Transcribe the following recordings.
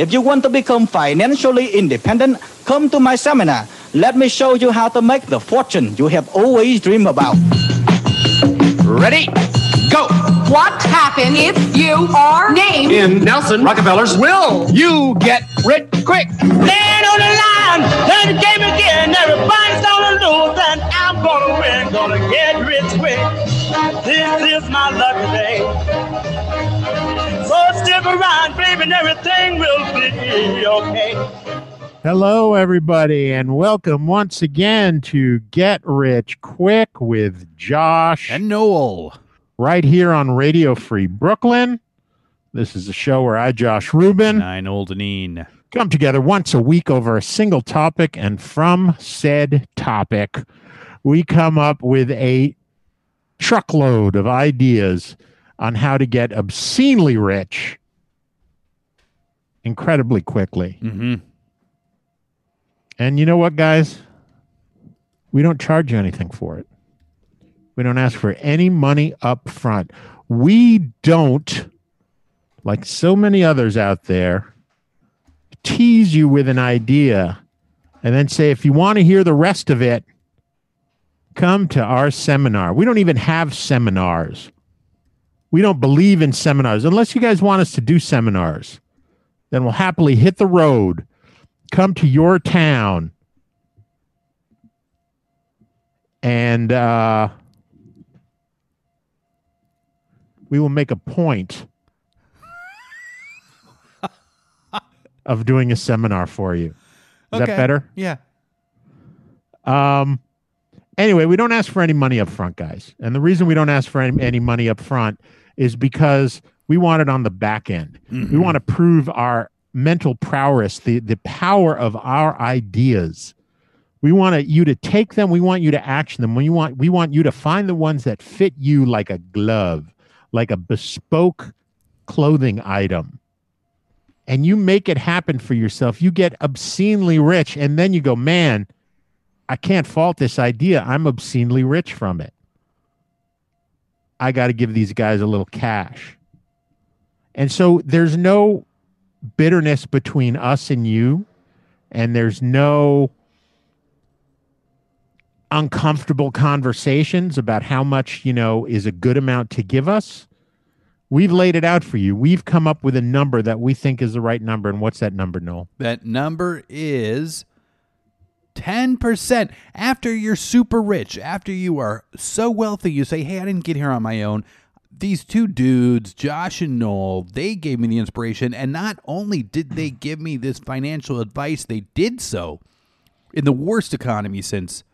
If you want to become financially independent, come to my seminar. Let me show you how to make the fortune you have always dreamed about. Ready? Go! What happens if you are named In Nelson Rockefeller's will, you get rich quick. Stand on the line, play the game again. Everybody's gonna lose, and I'm gonna win. Gonna get rich quick. This is my lucky day. So stick around, baby, and everything will be okay. Hello, everybody, and welcome once again to Get Rich Quick with Josh, And Noel. right here on Radio Free Brooklyn. This is a show where I, Josh Rubin, Nine old Anine. come together once a week over a single topic, and from said topic, we come up with a truckload of ideas on how to get obscenely rich incredibly quickly. Mm-hmm. And you know what, guys? We don't charge you anything for it. We don't ask for any money up front. We don't, like so many others out there, tease you with an idea and then say, if you want to hear the rest of it, come to our seminar. We don't even have seminars. We don't believe in seminars. Unless you guys want us to do seminars, then we'll happily hit the road come to your town and uh, we will make a point of doing a seminar for you. Is that better? Yeah. Um, anyway, we don't ask for any money up front, guys. And the reason we don't ask for any, any money up front is because we want it on the back end. We mm-hmm. want to prove our mental prowess, the, the power of our ideas. We want to, you to take them. We want you to action them. We want, we want you to find the ones that fit you like a glove, like a bespoke clothing item. And you make it happen for yourself. You get obscenely rich. And then you go, man, I can't fault this idea. I'm obscenely rich from it. I got to give these guys a little cash. And so there's no bitterness between us and you, and there's no uncomfortable conversations about how much, you know, is a good amount to give us. We've laid it out for you. We've come up with a number that we think is the right number. And what's that number, Noel? That number is 10%. After you're super rich, after you are so wealthy, you say, hey, I didn't get here on my own. These two dudes, Josh and Noel, they gave me the inspiration. And not only did they give me this financial advice, they did so in the worst economy since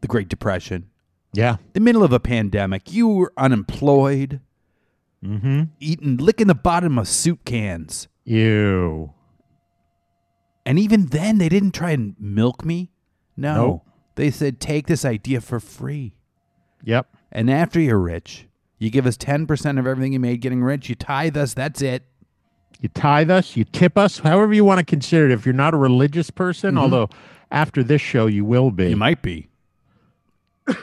the Great Depression, Yeah. the middle of a pandemic. You were unemployed, Mm-hmm. eating, licking the bottom of soup cans. Ew. And even then, they didn't try and milk me. No. Nope. They said, take this idea for free. Yep. And after you're rich, you give us 10% of everything you made getting rich. You tithe us. That's it. You tithe us, you tip us, however you want to consider it. If you're not a religious person, mm-hmm. although after this show you will be, You might be.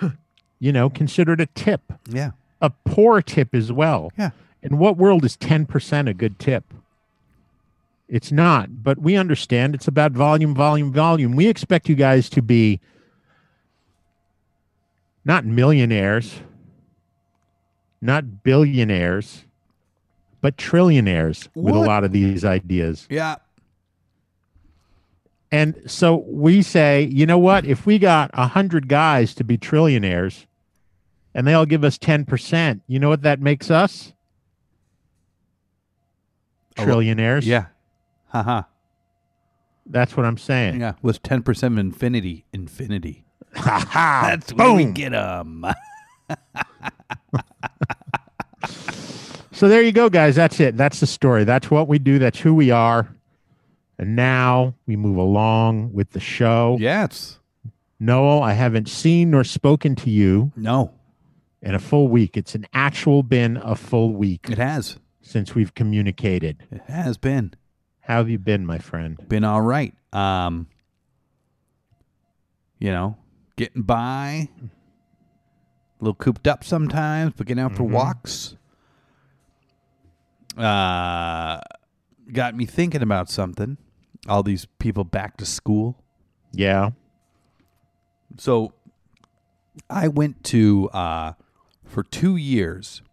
you know, consider it a tip. Yeah. a poor tip as well. Yeah. In what world is 10% a good tip? It's not, but we understand it's about volume, volume, volume. We expect you guys to be not millionaires, not billionaires, but trillionaires with a lot of these ideas. Yeah. And so we say, you know what? If we got a hundred guys to be trillionaires, and they all give us ten percent, you know what that makes us? Oh, Lo- Trillionaires. Yeah. Haha. that's what I'm saying. Yeah. With 10% of infinity. Infinity. Ha ha! That's where we get them. So there you go, guys. That's it. That's the story. That's what we do. That's who we are. And now we move along with the show. yes. Noel, I haven't seen nor spoken to you No. in a full week. It's an actual been a full week It has. since we've communicated. It has been. How have you been, my friend? Been all right. Um, you know, getting by. A little cooped up sometimes, but getting out for walks. Uh, got me thinking about something. All these people back to school. Yeah. So I went to uh, for two years.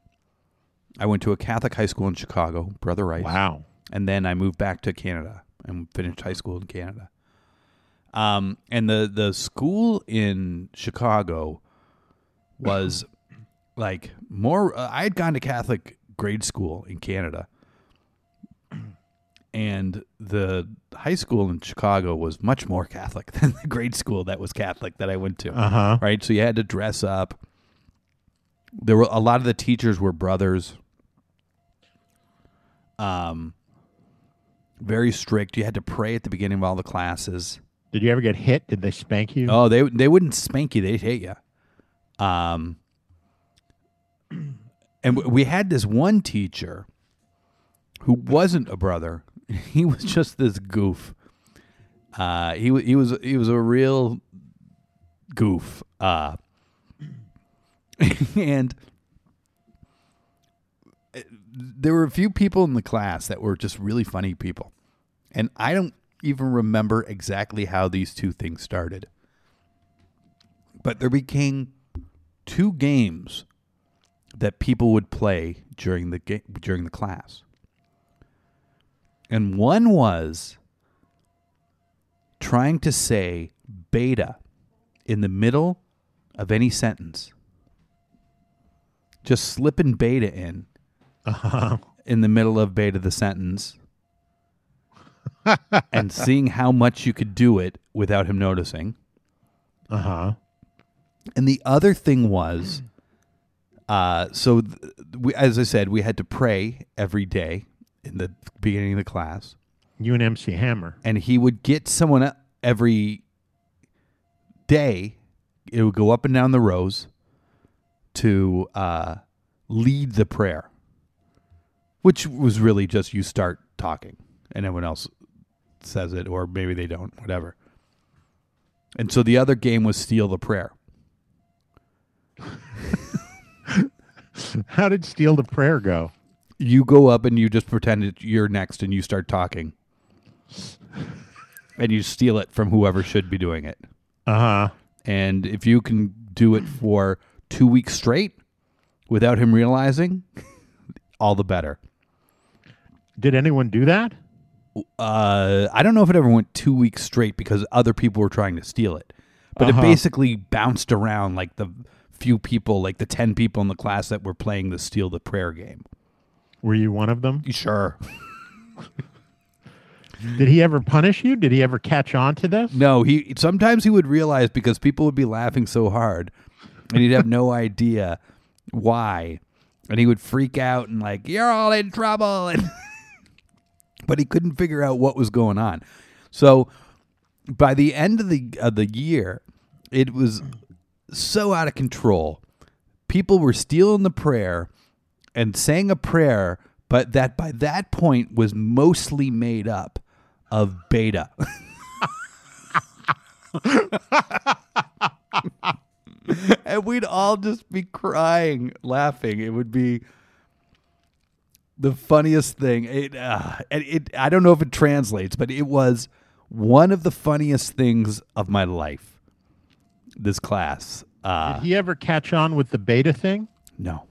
I went to a Catholic high school in Chicago, Brother Rice. Wow. And then I moved back to Canada and finished high school in Canada. Um, and the the school in Chicago was like more. Uh, I had gone to Catholic grade school in Canada, and the high school in Chicago was much more Catholic than the grade school that was Catholic that I went to. Uh huh. Right, so you had to dress up. There were a lot of the teachers were brothers. Um, very strict. You had to pray at the beginning of all the classes. Did you ever get hit? Did they spank you? Oh, they they wouldn't spank you; they'd hit you. Um, and w- we had this one teacher who wasn't a brother; he was just this goof. Uh, he he was he was a real goof. Uh, and there were a few people in the class that were just really funny people, and I don't even remember exactly how these two things started. But there became two games that people would play during the ga- during the class. And one was trying to say beta in the middle of any sentence. Just slipping beta in in the middle of beta the sentence and seeing how much you could do it without him noticing. Uh huh. And the other thing was, uh, so th- we, as I said, we had to pray every day in the beginning of the class, You and MC Hammer. and he would get someone every day. It would go up and down the rows to uh, lead the prayer, which was really just you start talking, and everyone else says it, or maybe they don't, whatever. And so the other game was steal the prayer. How did Steal the Prayer go? you go up and you just pretend that you're next and you start talking and you steal it from whoever should be doing it Uh huh. and if you can do it for two weeks straight without him realizing all the better Did anyone do that? uh, i don't know if it ever went two weeks straight because other people were trying to steal it but Uh-huh. it basically bounced around like the few people like the 10 people in the class that were playing the steal the prayer game Were you one of them? sure Did he ever punish you? Did he ever catch on to this? No, he sometimes he would realize because people would be laughing so hard and he'd have no idea why. And he would freak out and like, "You're all in trouble." And but he couldn't figure out what was going on. So by the end of the of the year, it was so out of control. People were stealing the prayer and saying a prayer, but that by that point was mostly made up of beta. and we'd all just be crying, laughing. It would be the funniest thing. It, uh, and it, I don't know if it translates, but it was one of the funniest things of my life. This class, uh, Did he ever catch on with the beta thing? no,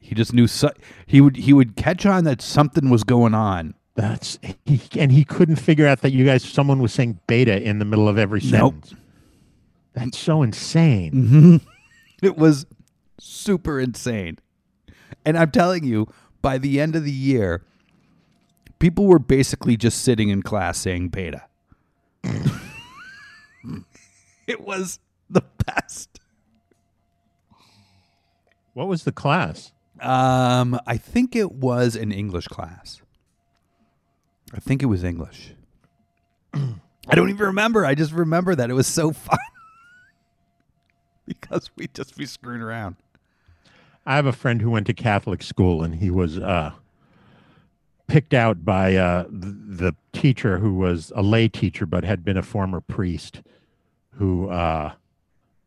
he just knew. So, he would he would catch on that something was going on. That's he, and he couldn't figure out that you guys someone was saying beta in the middle of every Nope. sentence. That's so insane. Mm-hmm. It was super insane. And I'm telling you, by the end of the year, people were basically just sitting in class saying beta. it was the best. What was the class? Um, I think it was an English class. I think it was English. I don't even remember. I just remember that it was so fun because we just be screwing around. I have a friend who went to Catholic school, and he was uh, picked out by uh, the, the teacher who was a lay teacher but had been a former priest, who uh,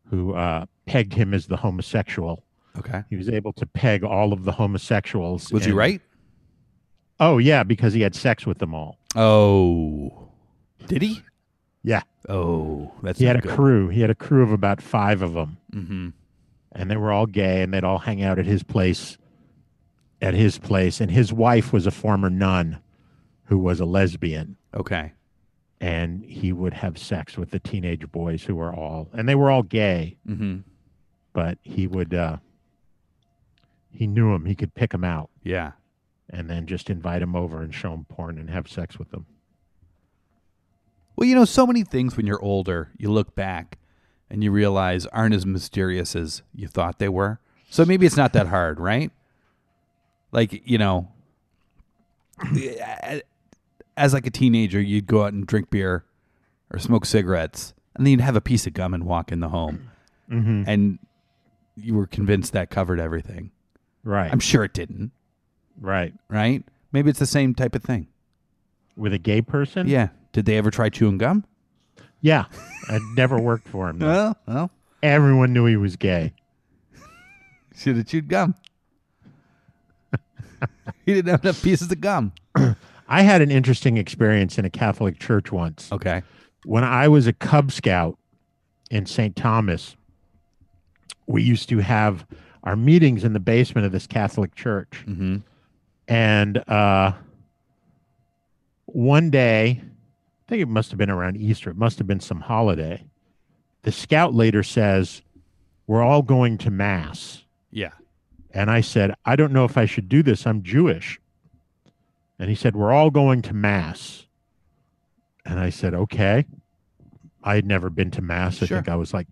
who uh, pegged him as the homosexual. Okay. He was able to peg all of the homosexuals. Was he right? Oh yeah, because he had sex with them all. Oh, did he? Yeah, Oh, that's he had a good. crew. He had a crew of about five of them, Mm-hmm. And they were all gay, and they'd all hang out at his place. At his place, and his wife was a former nun, who was a lesbian, Okay. and he would have sex with the teenage boys who were all, and they were all gay, Mm-hmm. but he would. uh He knew them. He could pick them out. Yeah. and then just invite them over and show them porn and have sex with them. Well, you know, so many things when you're older, you look back and you realize aren't as mysterious as you thought they were. So maybe it's not that hard, right? Like, you know, as like a teenager, you'd go out and drink beer or smoke cigarettes, and then you'd have a piece of gum and walk in the home. Mm-hmm. And you were convinced that covered everything. Right, I'm sure it didn't, right. right? Maybe it's the same type of thing. With a gay person? Yeah. Did they ever try chewing gum? Yeah. It never worked for him. though. Well, well, Everyone knew he was gay. Should have chewed gum. he didn't have enough pieces of gum. I had an interesting experience in a Catholic church once. Okay. When I was a Cub Scout in St. Thomas, we used to have our meetings in the basement of this Catholic church. Mm-hmm. And uh, one day, I think it must have been around Easter, it must have been some holiday. The scout leader says, We're all going to Mass. Yeah. And I said, I don't know if I should do this. I'm Jewish. And he said, We're all going to Mass. And I said, Okay. I had never been to Mass. I Sure. think I was like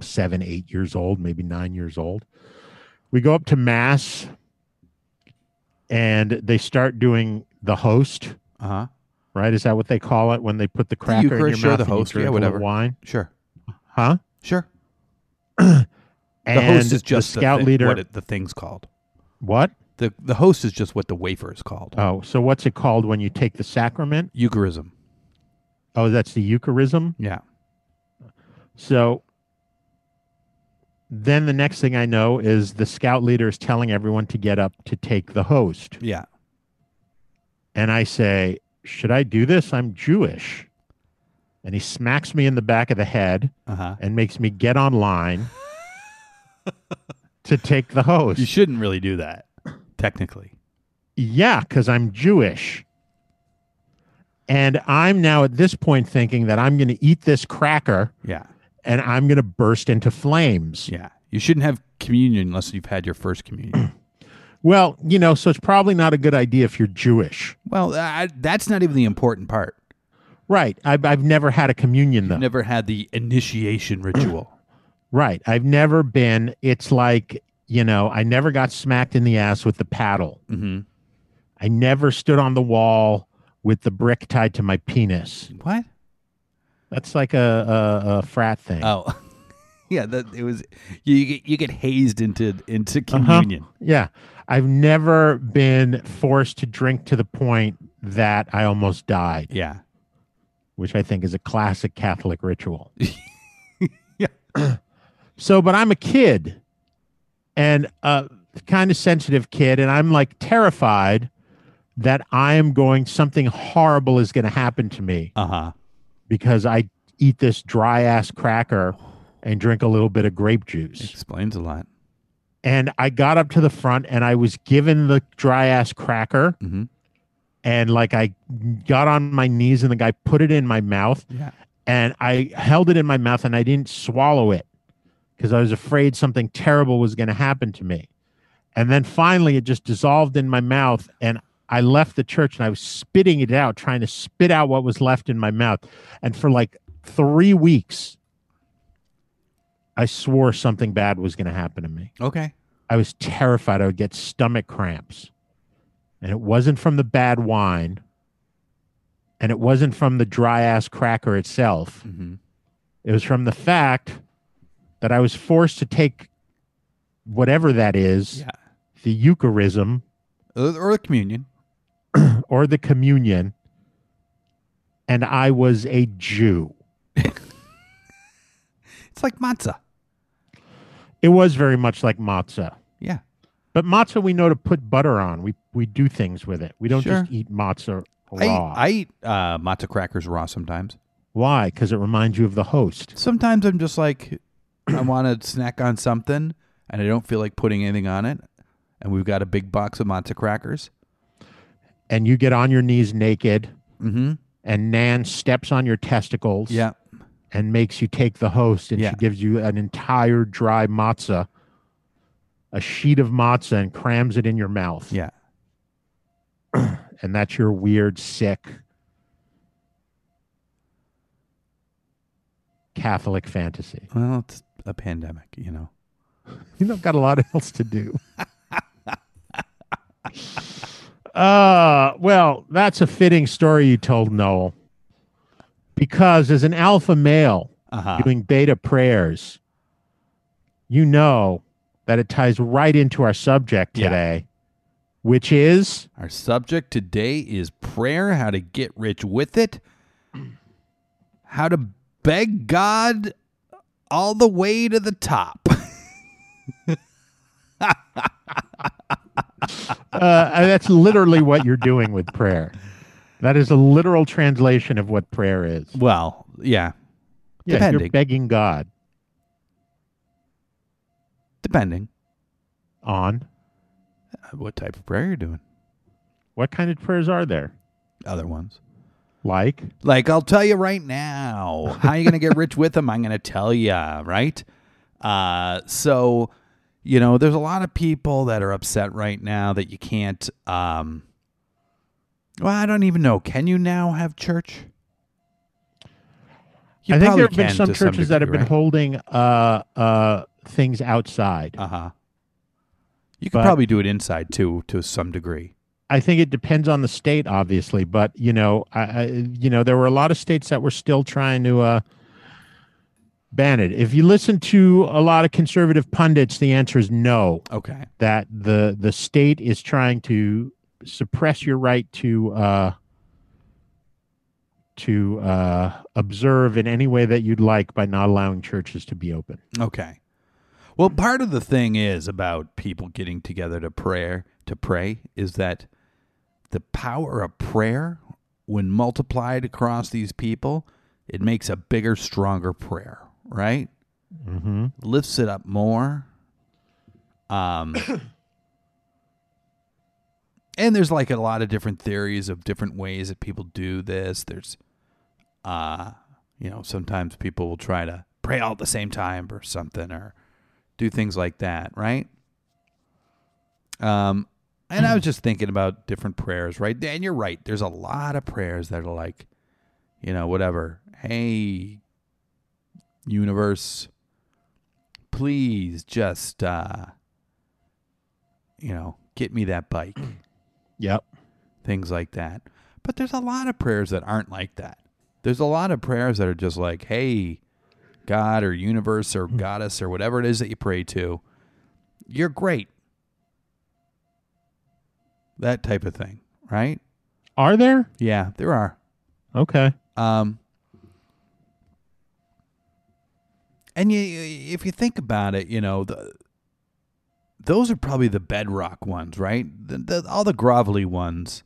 seven, eight years old, maybe nine years old. We go up to Mass and they start doing the host, Uh huh. Right? Is that what they call it when they put the cracker in your Eucharist, sure, mouth the and you host, yeah, drink a little whatever. wine? Sure. Huh? Sure. And The host is just the scout thi- leader. what it, the thing's called. what? The the host is just what the wafer is called. Oh, so what's it called when you take the sacrament? Eucharism. Oh, that's the Eucharism. Yeah. So then the next thing I know is the scout leader is telling everyone to get up to take the host. Yeah. And I say, Should I do this? I'm Jewish. And he smacks me in the back of the head Uh huh. and makes me get online to take the host. You shouldn't really do that, technically. Yeah, because I'm Jewish. And I'm now at this point thinking that I'm going to eat this cracker Yeah. and I'm going to burst into flames. Yeah. You shouldn't have communion unless you've had your first communion. Well, you know, so it's probably not a good idea if you're Jewish. well, I, that's not even the important part. Right. I've, I've never had a communion, though. Never had the initiation ritual. Right. I've never been, it's like, you know, I never got smacked in the ass with the paddle. mm-hmm. I never stood on the wall with the brick tied to my penis. What? That's like a, a, a frat thing. Oh, yeah. That it was. You, you get you get hazed into into Uh-huh. communion. Yeah. I've never been forced to drink to the point that I almost died, Yeah. which I think is a classic Catholic ritual. Yeah. So, but I'm a kid and a kind of sensitive kid, and I'm like terrified that I am going, something horrible is going to happen to me Uh huh. because I eat this dry ass cracker and drink a little bit of grape juice. Explains a lot. And I got up to the front and I was given the dry ass cracker. Mhm. And like I got on my knees and the guy put it in my mouth Yeah. and I held it in my mouth and I didn't swallow it because I was afraid something terrible was going to happen to me. And then finally it just dissolved in my mouth and I left the church and I was spitting it out, trying to spit out what was left in my mouth. And for like three weeks, I swore something bad was going to happen to me. Okay. I was terrified I would get stomach cramps. And it wasn't from the bad wine. And it wasn't from the dry ass cracker itself. Mm-hmm. It was from the fact that I was forced to take whatever that is, Yeah. the Eucharism Or, the communion. or the communion. And I was a Jew. It's like matzah. It was very much like matzah. Yeah. But matzah, we know to put butter on. We we do things with it. We don't Sure. just eat matzah I eat, raw. I eat uh, matzo crackers raw sometimes. Why? Because it reminds you of the host. Sometimes I'm just like, I want to snack on something, and I don't feel like putting anything on it. And we've got a big box of matzo crackers. And you get on your knees naked, Mm-hmm. and Nan steps on your testicles. Yeah. And makes you take the host, and Yeah. she gives you an entire dry matzah, a sheet of matzah, and crams it in your mouth. Yeah. And that's your weird, sick Catholic fantasy. Well, it's a pandemic, you know. You know, got a lot else to do. uh, well, that's a fitting story you told Noel. Because as an alpha male Uh-huh. doing beta prayers, you know that it ties right into our subject Yeah. today, which is Our subject today is prayer, how to get rich with it, how to beg God all the way to the top. uh, that's literally what you're doing with prayer. That is a literal translation of what prayer is. well, yeah, Yeah, Depending. you're begging God depending on on what type of prayer you're doing. what kind of prayers are there? Other ones. Like, Like I'll tell you right now, how you going to get rich with them? I'm going to tell you, right? Uh, so, you know, there's a lot of people that are upset right now that you can't. Um, well, I don't even know. Can you now have church? You I think there have been some churches that have degree, been holding uh, uh, things outside. Uh huh. You could But- probably do it inside too, to some degree. I think it depends on the state, obviously, but you know, I, I, you know, there were a lot of states that were still trying to uh, ban it. If you listen to a lot of conservative pundits, the answer is no. Okay. That the the state is trying to suppress your right to uh, to uh, observe in any way that you'd like by not allowing churches to be open. Okay. Well, part of the thing is about people getting together to prayer to pray is that the power of prayer, when multiplied across these people, it makes a bigger, stronger prayer, right? Mm-hmm. Lifts it up more. Um, and there's like a lot of different theories of different ways that people do this. There's, uh, you know, sometimes people will try to pray all at the same time or something, or do things like that, right? Um, and I was just thinking about different prayers, right? And you're right. There's a lot of prayers that are like, you know, whatever. Hey, universe, please just, uh, you know, get me that bike. Yep. Things like that. But there's a lot of prayers that aren't like that. There's a lot of prayers that are just like, hey, God or universe or goddess or whatever it is that you pray to, you're great. That type of thing, right? Are there? Yeah, there are. Okay. Um, and you, if you think about it, you know, the, those are probably the bedrock ones, right? The, the, all the grovelly ones,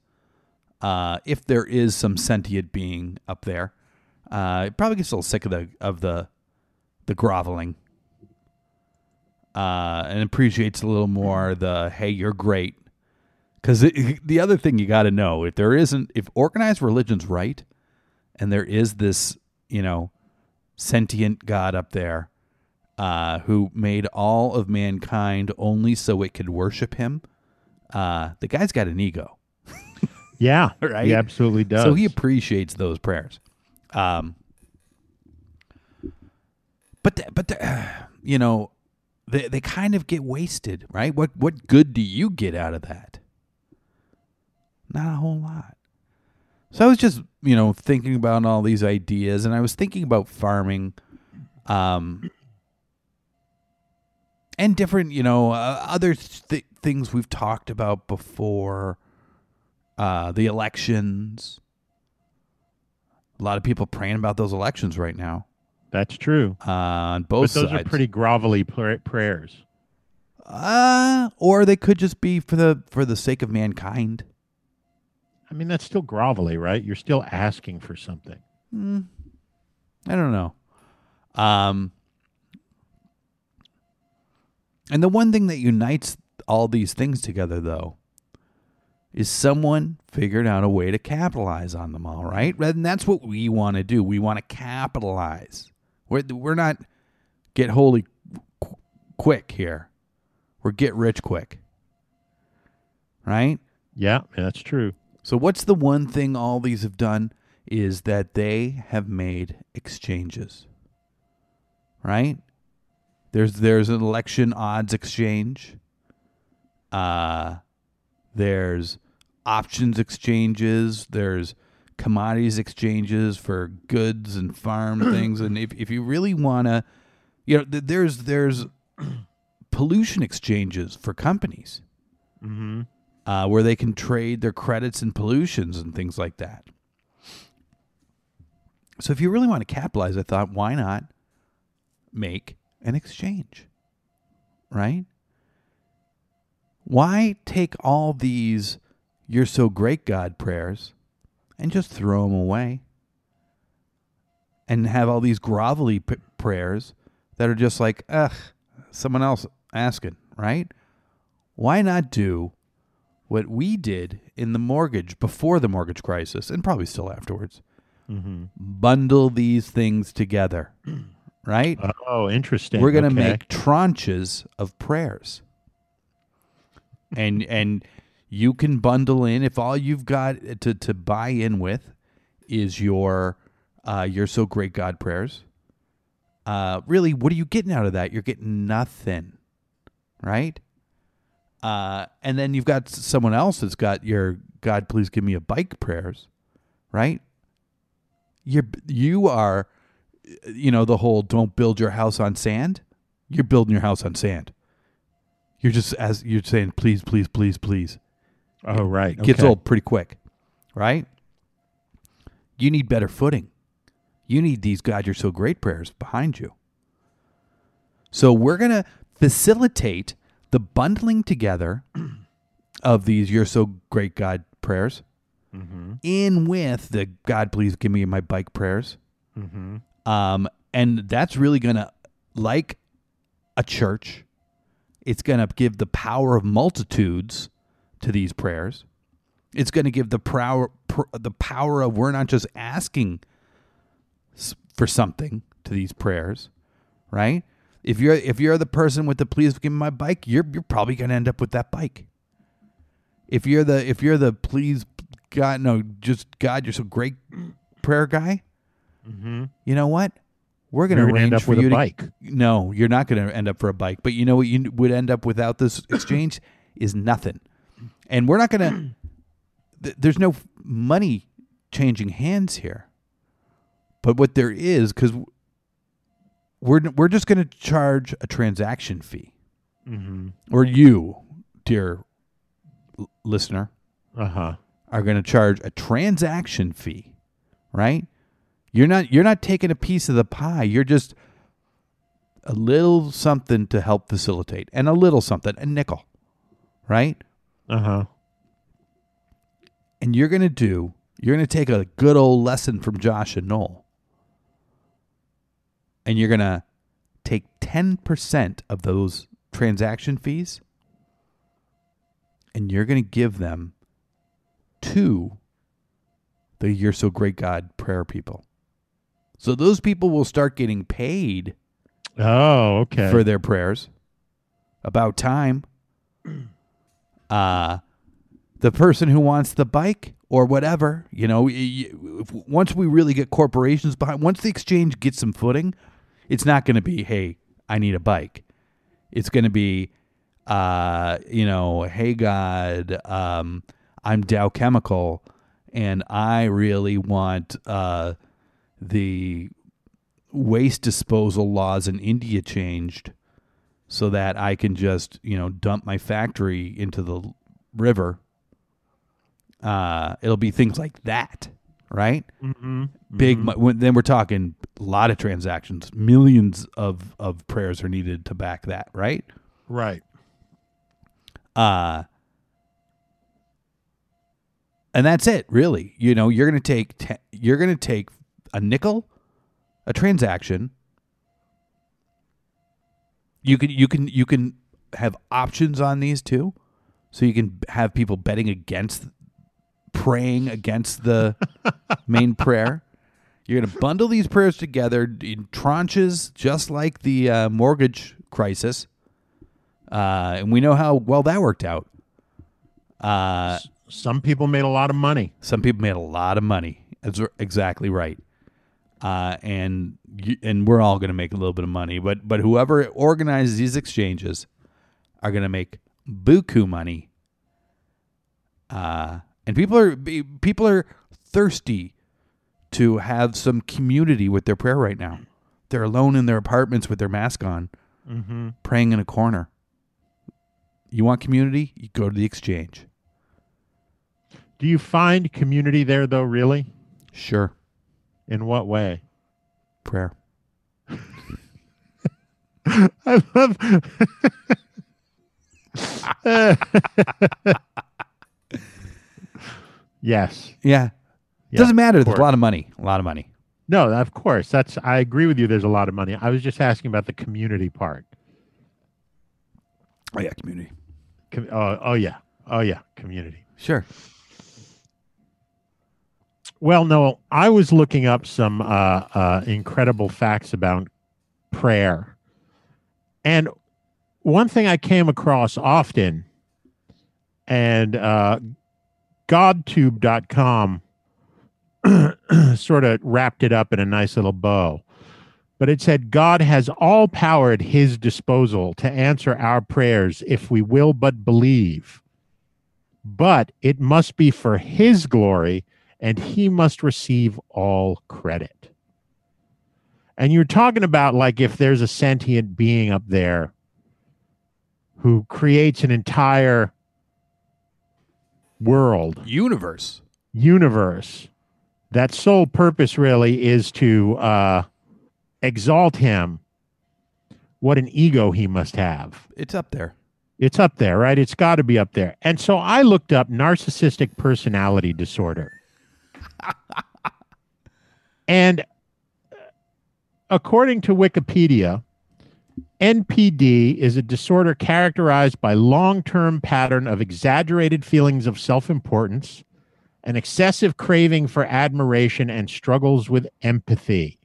uh, if there is some sentient being up there, uh, it probably gets a little sick of the of the the groveling, uh, and appreciates a little more the hey, you're great. Because the other thing you got to know, if there isn't, if organized religion's right, and there is this, you know, sentient God up there uh, who made all of mankind only so it could worship him, uh, the guy's got an ego. Yeah. Right? He absolutely does. So he appreciates those prayers. Um, but th- but th- you know, they they kind of get wasted, right? What what good do you get out of that? Not a whole lot. So I was just you know thinking about all these ideas, and I was thinking about farming, um, and different you know uh, other th- things we've talked about before uh, the elections. A lot of people praying about those elections right now That's true. uh, on But both those sides. are pretty grovelly pr- prayers. Uh, or they could just be for the for the sake of mankind. I mean, that's still grovelly, right? You're still asking for something. I don't know. Um, and the one thing that unites all these things together, though, is someone figured out a way to capitalize on them all, right? And that's what we want to do. We want to capitalize. We're, we're not get holy qu- quick here. We're get rich quick, right? Yeah, that's true. So what's the one thing all these have done is that they have made exchanges. Right? There's there's an election odds exchange. Uh there's options exchanges, there's commodities exchanges for goods and farm things and if if you really want to you know th- there's there's pollution exchanges for companies uh, where they can trade their credits and pollutions and things like that. So if you really want to capitalize, I thought, why not make an exchange? Right? Why take all these you're so great God prayers and just throw them away? And have all these grovelly p- prayers that are just like, ugh, someone else asking, right? Why not do what we did in the mortgage before the mortgage crisis and probably still afterwards? Mm-hmm. Bundle these things together, right? Oh, interesting. We're going to Okay. make tranches of prayers. and and you can bundle in if all you've got to to buy in with is your uh you're so great God prayers. Uh really what are you getting out of that? You're getting nothing. Right? Uh and then you've got someone else that's got your God please give me a bike prayers, right? You're you are you know the whole don't build your house on sand? You're building your house on sand. You're just as you're saying please please please please. Oh, right. It gets okay. old pretty quick right? You need better footing. You need these god you're so great prayers behind you. So we're going to facilitate the bundling together of these you're so great god prayers mm-hmm. in with the god please give me my bike prayers mm-hmm. Um, and that's really going to, like a church, it's going to give the power of multitudes to these prayers. It's going to give the power, pr- the power of we're not just asking for something to these prayers, right? If you're if you're the person with the please give me my bike, you're you're probably going to end up with that bike. If you're the if you're the please God no just God you're so great prayer guy, you know what? We're going to arrange end up for with a you to. bike. No, you're not going to end up for a bike. But you know what? You would end up without this exchange is nothing, and we're not going to. Th- there's no money changing hands here, but what there is because we're we're just going to charge a transaction fee, or you, dear l- listener, Uh huh. are going to charge a transaction fee, right? You're not you're not taking a piece of the pie. You're just a little something to help facilitate, and a little something, a nickel, right? Uh huh. And you're going to do you're going to take a good old lesson from Josh and Noel, and you're going to take ten percent of those transaction fees, and you're going to give them to the You're So Great God prayer people. So those people will start getting paid Oh, okay. for their prayers. About time. Uh the person who wants the bike or whatever, you know, y- y- if, once we really get corporations behind, once the exchange gets some footing, it's not going to be, hey, I need a bike. It's going to be, uh, you know, hey, God, um, I'm Dow Chemical, and I really want uh, the waste disposal laws in India changed so that I can just, you know, dump my factory into the river. Uh, it'll be things like that, right? Mm-hmm. Big. mo- When, then we're talking a lot of transactions. Millions of of prayers are needed to back that, right? right. Uh and that's it, really. You know, you're going to take te- you're going to take a nickel, a transaction. You can you can you can have options on these too, so you can have people betting against, praying against the main prayer. You're going to bundle these prayers together in tranches, just like the uh, mortgage crisis, uh, and we know how well that worked out. Uh, Some people made a lot of money. some people made a lot of money. That's exactly right. Uh, and you, and we're all going to make a little bit of money, but but whoever organizes these exchanges are going to make buku money. Uh, and people are people are thirsty to have some community with their prayer right now. They're alone in their apartments with their mask on, praying in a corner. You want community? You go to the exchange. Do you find community there, though, really? Sure, In what way? prayer. I love. yes. Yeah. Yeah, Doesn't matter. There's a lot of money. A lot of money. No, of course. That's. I agree with you. There's a lot of money. I was just asking about the community part. Oh yeah, community. Com- oh, oh yeah. Oh yeah. Community. Sure. Well, Noel, I was looking up some uh, uh, incredible facts about prayer. And one thing I came across often, and uh, GodTube.com sort of wrapped it up in a nice little bow. But it said, God has all power at his disposal to answer our prayers if we will but believe. But it must be for his glory and he must receive all credit. And you're talking about like if there's a sentient being up there who creates an entire world, Universe. universe, that sole purpose really is to uh, exalt him. What an ego he must have. It's up there. It's up there, right? It's got to be up there. And so I looked up narcissistic personality disorder. and according to Wikipedia, NPD is a disorder characterized by long-term pattern of exaggerated feelings of self-importance, an excessive craving for admiration and struggles with empathy.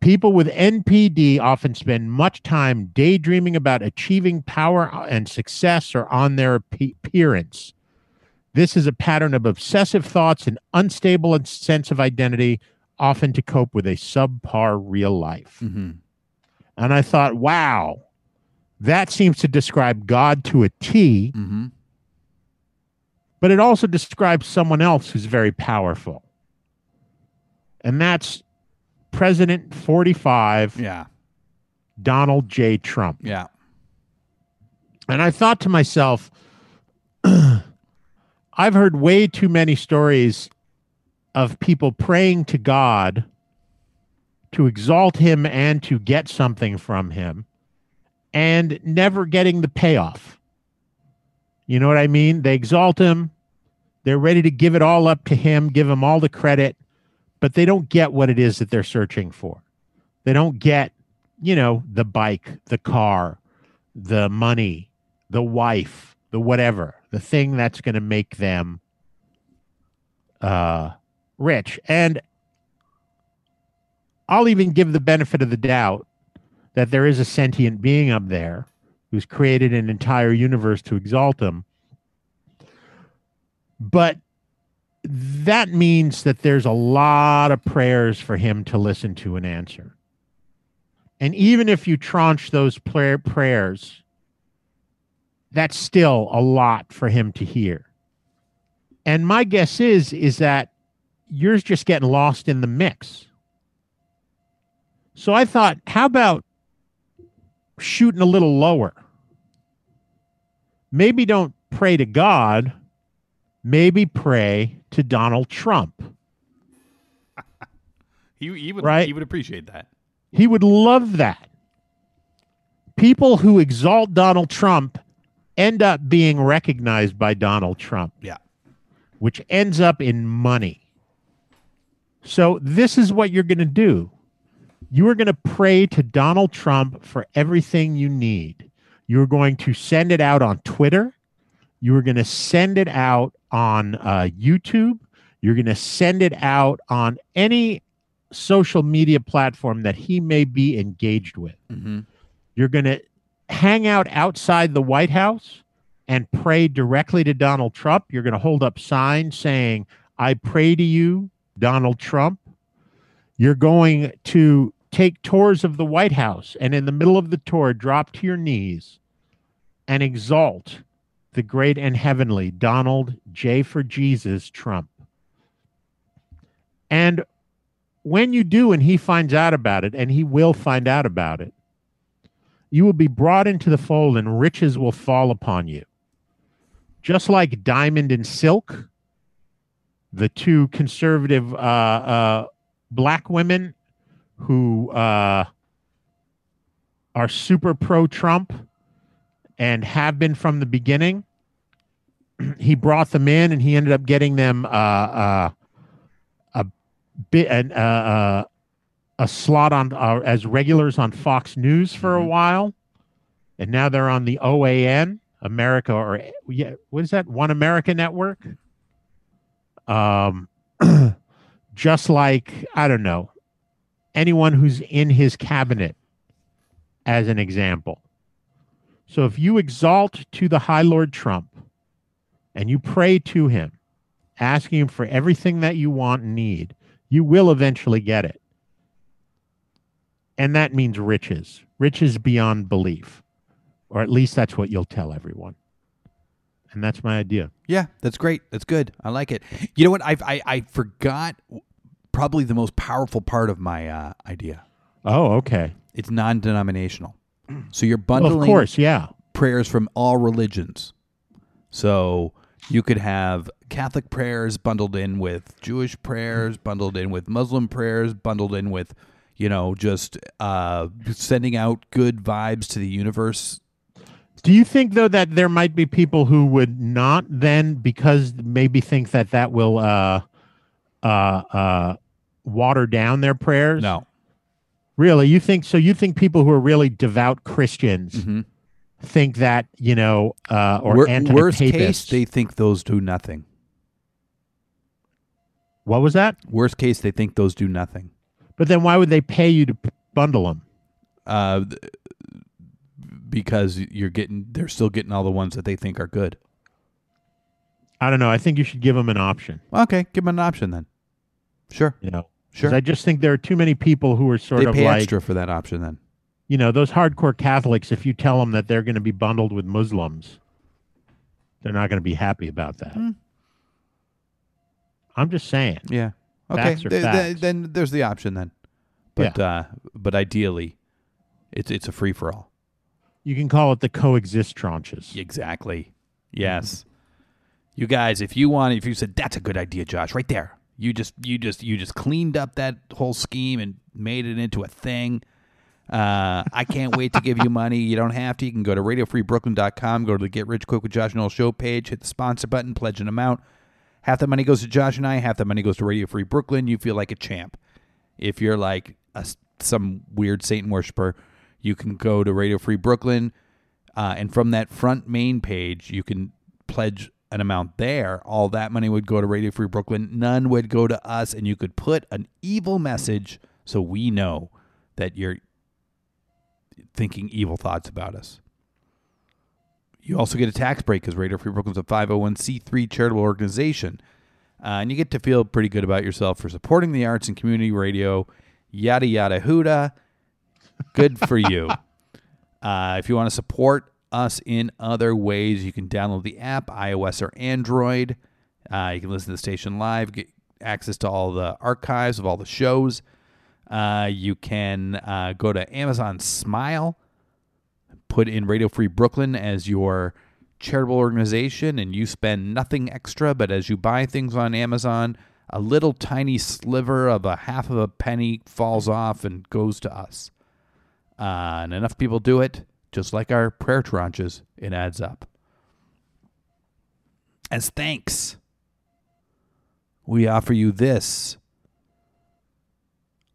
People with NPD often spend much time daydreaming about achieving power and success or on their appearance. This is a pattern of obsessive thoughts and unstable sense of identity, often to cope with a subpar real life. Mm-hmm. And I thought, wow, that seems to describe God to a T, Mm-hmm. but it also describes someone else who's very powerful. And that's President 45, Yeah. Donald J. Trump. Yeah. And I thought to myself, I've heard way too many stories of people praying to God to exalt him and to get something from him and never getting the payoff. You know what I mean? They exalt him, they're ready to give it all up to him, give him all the credit, but they don't get what it is that they're searching for. They don't get, you know, the bike, the car, the money, the wife, the whatever, the thing that's going to make them uh, rich. And I'll even give the benefit of the doubt that there is a sentient being up there who's created an entire universe to exalt him. But that means that there's a lot of prayers for him to listen to and answer. And even if you tranche those prayer prayers, that's still a lot for him to hear. And my guess is is that you're just getting lost in the mix. So I thought, how about shooting a little lower? Maybe don't pray to God, maybe pray to Donald Trump. He, he would Right. he would appreciate that. He would love that. People who exalt Donald Trump end up being recognized by Donald Trump, Yeah. which ends up in money. So, this is what you're going to do. You are going to pray to Donald Trump for everything you need. You're going to send it out on Twitter. You are going to send it out on uh, YouTube. You're going to send it out on any social media platform that he may be engaged with. Mhm. You're going to hang out outside the White House and pray directly to Donald Trump. You're going to hold up signs saying, I pray to you, Donald Trump. You're going to take tours of the White House and in the middle of the tour, drop to your knees and exalt the great and heavenly Donald J for Jesus Trump. And when you do, and he finds out about it, and he will find out about it, you will be brought into the fold and riches will fall upon you. Just like Diamond and Silk, the two conservative uh, uh, black women who uh, are super pro Trump and have been from the beginning. he brought them in and he ended up getting them uh, uh, a bit an, uh, a slot on uh, as regulars on Fox News for a while, and now they're on the OAN America or yeah, what is that? One America Network. Um, just like I don't know anyone who's in his cabinet, as an example. So if you exalt to the High Lord Trump and you pray to him, asking him for everything that you want and need, you will eventually get it. And that means riches, riches beyond belief. Or at least that's what you'll tell everyone. And that's my idea. Yeah, that's great. That's good. I like it. You know what? I I, I forgot probably the most powerful part of my uh, idea. Oh, okay. It's non-denominational. So you're Well, bundling of course, yeah. prayers from all religions. So you could have Catholic prayers bundled in with Jewish prayers, bundled in with Muslim prayers, bundled in with, you know, just uh, sending out good vibes to the universe. Do you think though that there might be people who would not then because maybe think that that will uh uh uh water down their prayers? No. Really? You think so you think people who are really devout Christians Mhm. think that, you know, uh or Wor- worst case, they think those do nothing. What was that? Worst case, they think those do nothing. But then why would they pay you to bundle them? Uh, because you're getting, they're still getting all the ones that they think are good. I don't know. I think you should give them an option, Okay, give them an option then. Sure, you know. sure. I just think there are too many people who are sort they of pay like extra for that option then. you know, those hardcore Catholics, if you tell them that they're going to be bundled with Muslims, they're not going to be happy about that. Hmm. I'm just saying. Yeah. Okay. Th- th- then there's the option then. But uh, but ideally, it's it's a free for all. You can call it the coexist tranches. Exactly. Yes. You guys, if you want, if you said that's a good idea, Josh, right there, you just you just you just cleaned up that whole scheme and made it into a thing. Uh, I can't wait to give you money. You don't have to. You can go to radiofreebrooklyn.com, go to the Get Rich Quick with Josh Noel show page, hit the sponsor button, pledge an amount. Half the money goes to Josh and I, half the money goes to Radio Free Brooklyn. You feel like a champ. If you're like a, some weird Satan worshiper, you can go to Radio Free Brooklyn, uh, and from that front main page, you can pledge an amount there. All that money would go to Radio Free Brooklyn. None would go to us, and you could put an evil message so we know that you're thinking evil thoughts about us. You also get a tax break because Radio Free Brooklyn's a 501c3 charitable organization. Uh, and you get to feel pretty good about yourself for supporting the arts and community radio, yada, yada, huda. Good for you. Uh, if you want to support us in other ways, you can download the app, iOS or Android. Uh, you can listen to the station live, get access to all the archives of all the shows. Uh, you can uh, go to Amazon Smile, put in Radio Free Brooklyn as your charitable organization, and you spend nothing extra. But as you buy things on Amazon, a little tiny sliver of a half of a penny falls off and goes to us. Uh, and enough people do it, just like our prayer tranches, it adds up. As thanks, we offer you this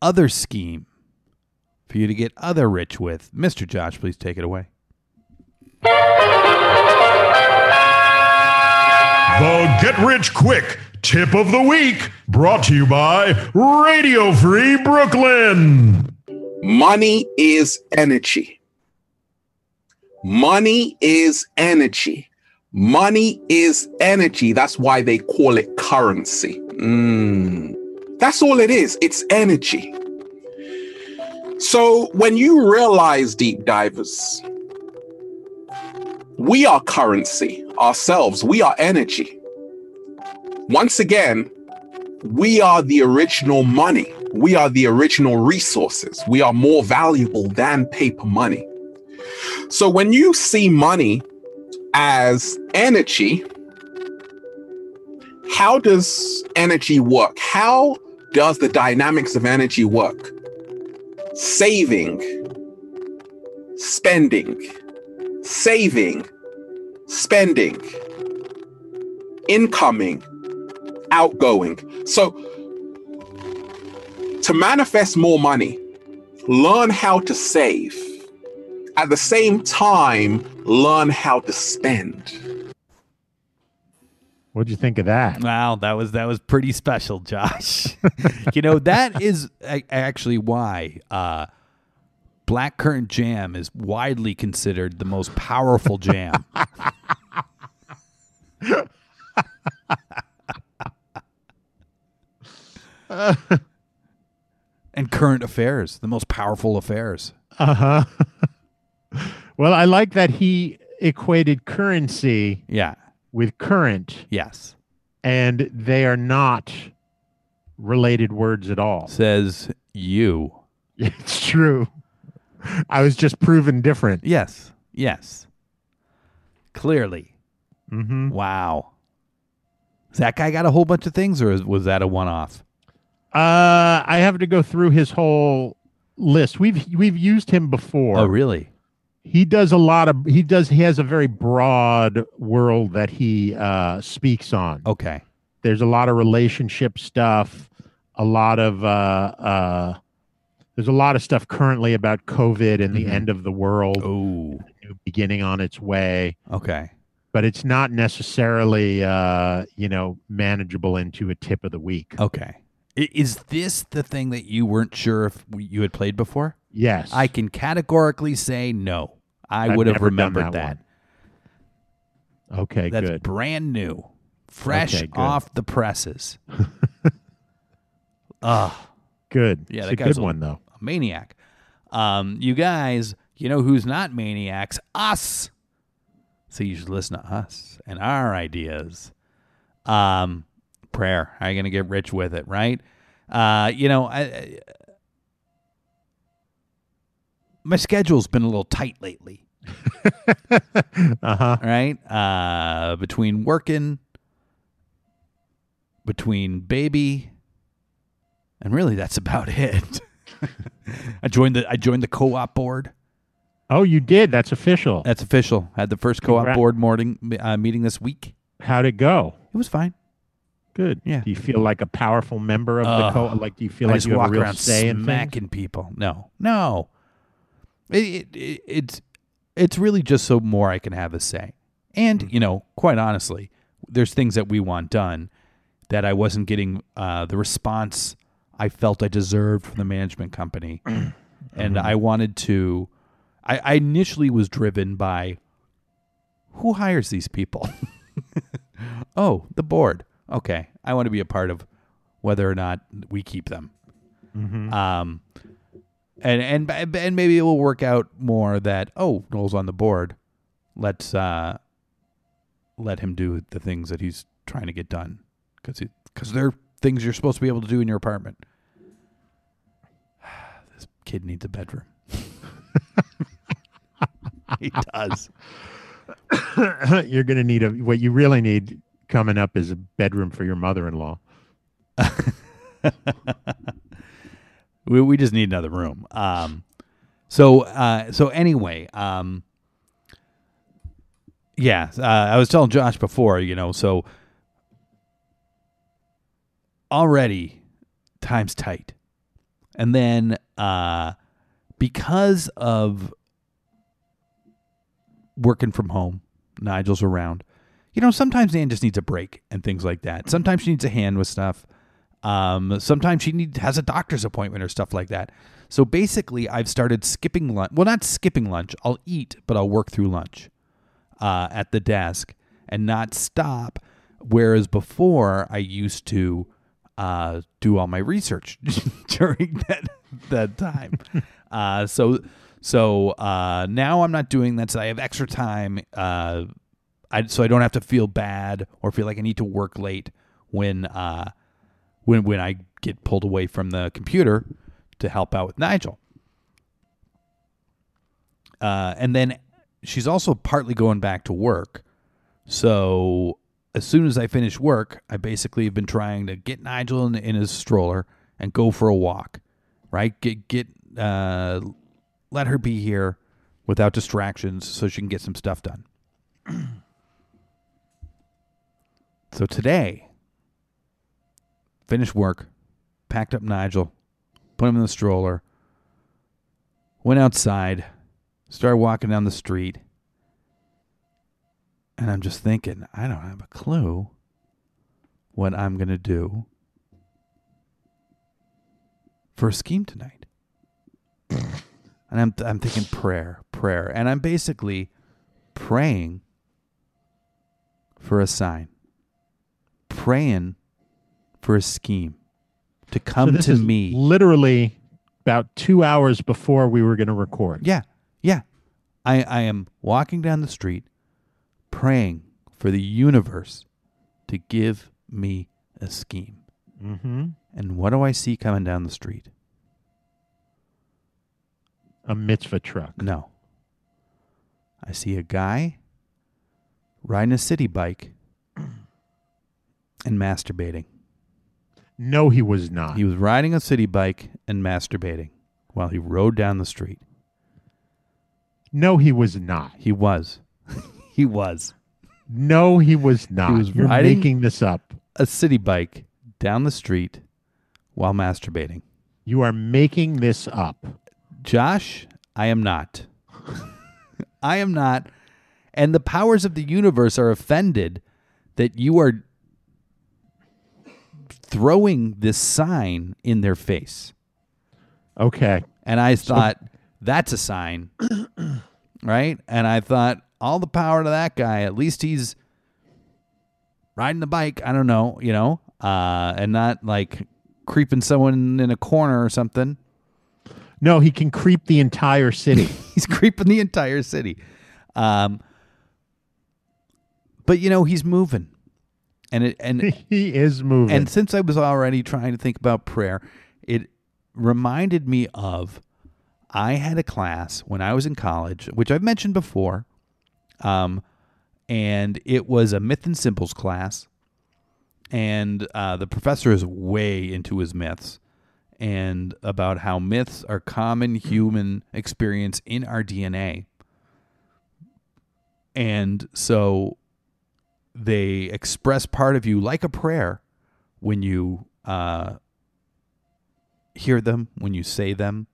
other scheme for you to get other rich with. Mr. Josh, please take it away. The Get Rich Quick Tip of the Week, brought to you by Radio Free Brooklyn. Money is energy. Money is energy. Money is energy. That's why they call it currency. Mm. That's all it is. It's energy. So when you realize, deep divers, we are currency ourselves, we are energy. Once again, we are the original money. We are the original resources. We are more valuable than paper money. So when you see money as energy, how does energy work? How does the dynamics of energy work? Saving, spending, saving, spending, incoming, outgoing. So to manifest more money, learn how to save. At the same time, learn how to spend. What'd you think of that? Wow, that was that was pretty special, Josh. you know that is actually why uh, Black Currant Jam is widely considered the most powerful jam. and current affairs, the most powerful affairs. Uh huh. well, I like that he equated currency Yeah. With current, Yes. and they are not related words at all. Says you. It's true. I was just proven different. Yes. Yes. Clearly. Mm-hmm. Wow. Has that guy got a whole bunch of things, or was that a one-off? Uh, I have to go through his whole list. We've we've used him before. Oh, really? He does a lot of. He does. He has a very broad world that he uh, speaks on. Okay. There's a lot of relationship stuff. A lot of. Uh, uh, there's a lot of stuff currently about COVID and the Mhm. end of the world, Oh. beginning on its way. Okay. But it's not necessarily, uh, you know, manageable into a tip of the week. Okay. Is this the thing that you weren't sure if you had played before? Yes, I can categorically say no. I I've would have remembered that. one. Okay, That's good. brand new, fresh Okay, off the presses. Ah, Good. Yeah, it's that a guy's good a- one though. a maniac. Um, you guys, you know who's not maniacs? Us. So you should listen to us and our ideas. Um, prayer. How are you going to get rich with it, right? Uh, you know, I, I, my schedule's been a little tight lately. Uh huh. right? Uh, between working, between baby, and really that's about it. I joined the I joined the co-op board. Oh, you did. That's official. That's official. Had the first co-op board morning uh, meeting this week. How'd it go? It was fine. Good. Yeah. Do you feel like a powerful member of Uh, the co? Op like, do you feel I like just you have a real around say in things? people. No, no. It, it, it, it's it's really just so more I can have a say. And Mm-hmm. you know, quite honestly, there's things that we want done that I wasn't getting uh, the response I felt I deserved from the management company, and Mm-hmm. I wanted to. I, I initially was driven by who hires these people. oh, the board. Okay, I want to be a part of whether or not we keep them. Mm-hmm. Um, and and and maybe it will work out more that oh Noel's on the board, let's uh, let him do the things that he's trying to get done because because they're things you're supposed to be able to do in your apartment. this kid needs a bedroom. he does. You're going to need a. What you really need coming up is a bedroom for your mother-in-law. we, we just need another room. Um, so uh, so anyway, um, Yeah, uh, I was telling Josh before, you know, so already time's tight. And then uh because of working from home, Nigel's around. You know, sometimes Nan just needs a break and things like that. Sometimes she needs a hand with stuff. Um, sometimes she need, has a doctor's appointment or stuff like that. So basically, I've started skipping lunch. Well, not skipping lunch. I'll eat, but I'll work through lunch uh, at the desk and not stop. Whereas before, I used to uh, do all my research during that that time. uh, so so uh, now I'm not doing that. So I have extra time. Uh, I, so I don't have to feel bad or feel like I need to work late when uh, when when I get pulled away from the computer to help out with Nigel. Uh, and then she's also partly going back to work. So as soon as I finish work, I basically have been trying to get Nigel in, in his stroller and go for a walk. Right? Get get uh, let her be here without distractions so she can get some stuff done. so today, finished work, packed up Nigel, put him in the stroller, went outside, started walking down the street, and I'm just thinking, I don't have a clue what I'm going to do for a scheme tonight. and I'm I'm thinking prayer, prayer, and I'm basically praying for a sign. Praying for a scheme to So come this to me. literally about two hours before we were going to record. Yeah, yeah. I, I am walking down the street praying for the universe to give me a scheme. Mm-hmm. And what do I see coming down the street? A mitzvah truck. No. I see a guy riding a city bike and masturbating. No, he was not. He was riding a city bike and masturbating while he rode down the street. no, he was not. He was. he was. No, he was not. He was You're riding- making this up. A city bike down the street while masturbating. You are making this up. Josh, I am not. I am not. And the powers of the universe are offended that you are throwing this sign in their face. Okay. And I thought, that's a sign. right? And I thought, all the power to that guy. At least he's riding the bike. I don't know, you know, uh, and not like creeping someone in a corner or something. No, he can creep the entire city. he's creeping the entire city. Um, but you know he's moving, and it and he is moving. and since I was already trying to think about prayer, it reminded me of I had a class when I was in college, which I've mentioned before, um, and it was a myth and symbols class, and uh, the professor is way into his myths and about how myths are common human experience in our DNA. And so they express part of you like a prayer when you uh, hear them, when you say them.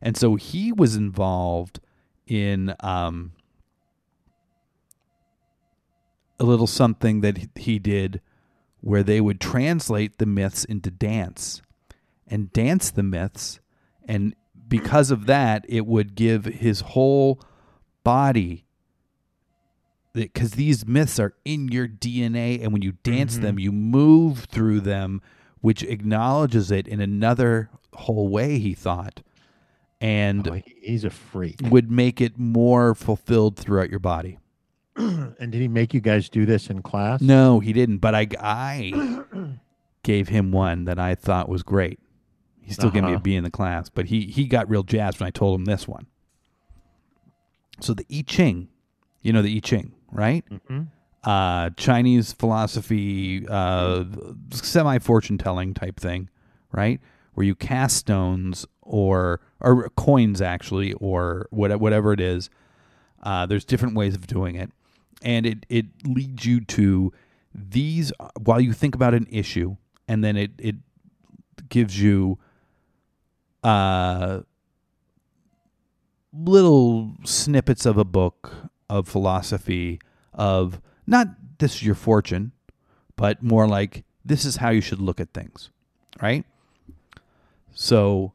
And so he was involved in um, a little something that he- did where they would translate the myths into dance and dance the myths. And because of that, it would give his whole body because these myths are in your DNA, and when you dance them, you move through them, which acknowledges it in another whole way. He thought, and Oh, he's a freak. would make it more fulfilled throughout your body. And did he make you guys do this in class? No, he didn't. But I, I gave him one that I thought was great. He still gave me a Uh-huh. B in the class, but he he got real jazzed when I told him this one. So the I Ching, you know the I Ching, right? Mhm. Uh, Chinese philosophy, uh, semi fortune telling type thing, right? Where you cast stones or or coins actually, or what, whatever it is. Uh, there's different ways of doing it, and it it leads you to these while you think about an issue, and then it it gives you uh little snippets of a book of philosophy of not this is your fortune, but more like this is how you should look at things, right? So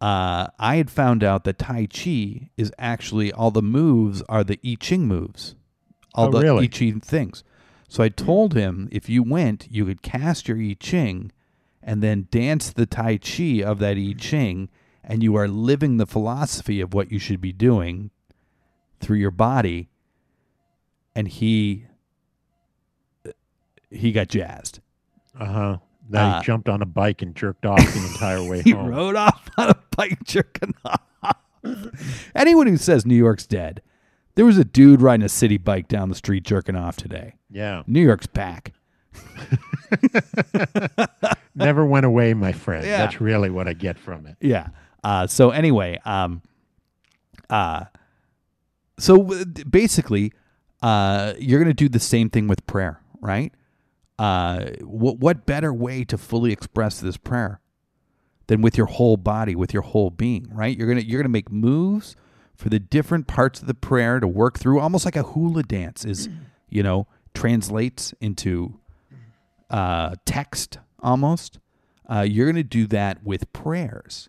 uh, I had found out that Tai Chi is actually all the moves are the I Ching moves, all Oh, the really? I Ching things. So I told him if you went, you could cast your I Ching and then dance the Tai Chi of that I Ching, and you are living the philosophy of what you should be doing through your body. And he he got jazzed. Uh huh. Now Uh, he jumped on a bike and jerked off the entire way He home. rode off on a bike jerking off. Anyone who says New York's dead, there was a dude riding a city bike down the street jerking off today. Yeah. New York's back. Never went away, my friend. Yeah. That's really what I get from it. Yeah. Uh, so anyway, um, uh, so basically, uh, you're going to do the same thing with prayer, right? Uh, what what better way to fully express this prayer than with your whole body, with your whole being, right? You're gonna you're gonna make moves for the different parts of the prayer to work through, almost like a hula dance is, you know, translates into uh, text almost. Uh, you're going to do that with prayers.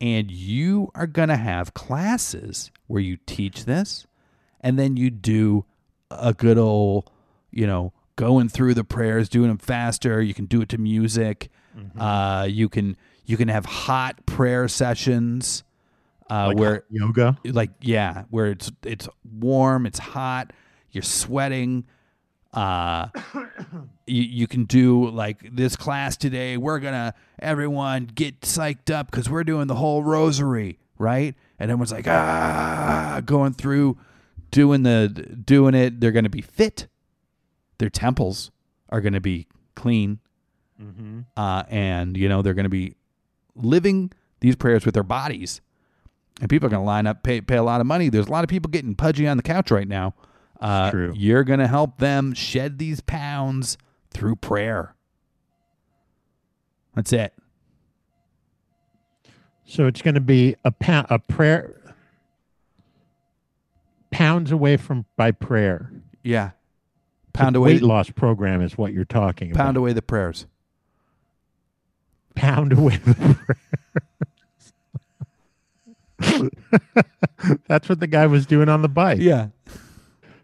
And you are going to have classes where you teach this and then you do a good old, you know, going through the prayers, doing them faster. You can do it to music. Uh, you can you can have hot prayer sessions uh, Like where yoga. like yeah where it's it's warm it's hot you're sweating uh you, you can do like this class today we're gonna everyone get psyched up because we're doing the whole rosary right and everyone's like ah going through doing the doing it they're gonna be fit their temples are gonna be clean uh and you know they're gonna be living these prayers with their bodies and people are going to line up, pay pay a lot of money. There's a lot of people getting pudgy on the couch right now. Uh, true. You're going to help them shed these pounds through prayer. That's it. So it's going to be a pound, a prayer, pounds away from by prayer. Yeah. Pound away, weight loss program is what you're talking pound about. Pound away the prayers. Pound away the prayer. That's what the guy was doing on the bike. Yeah.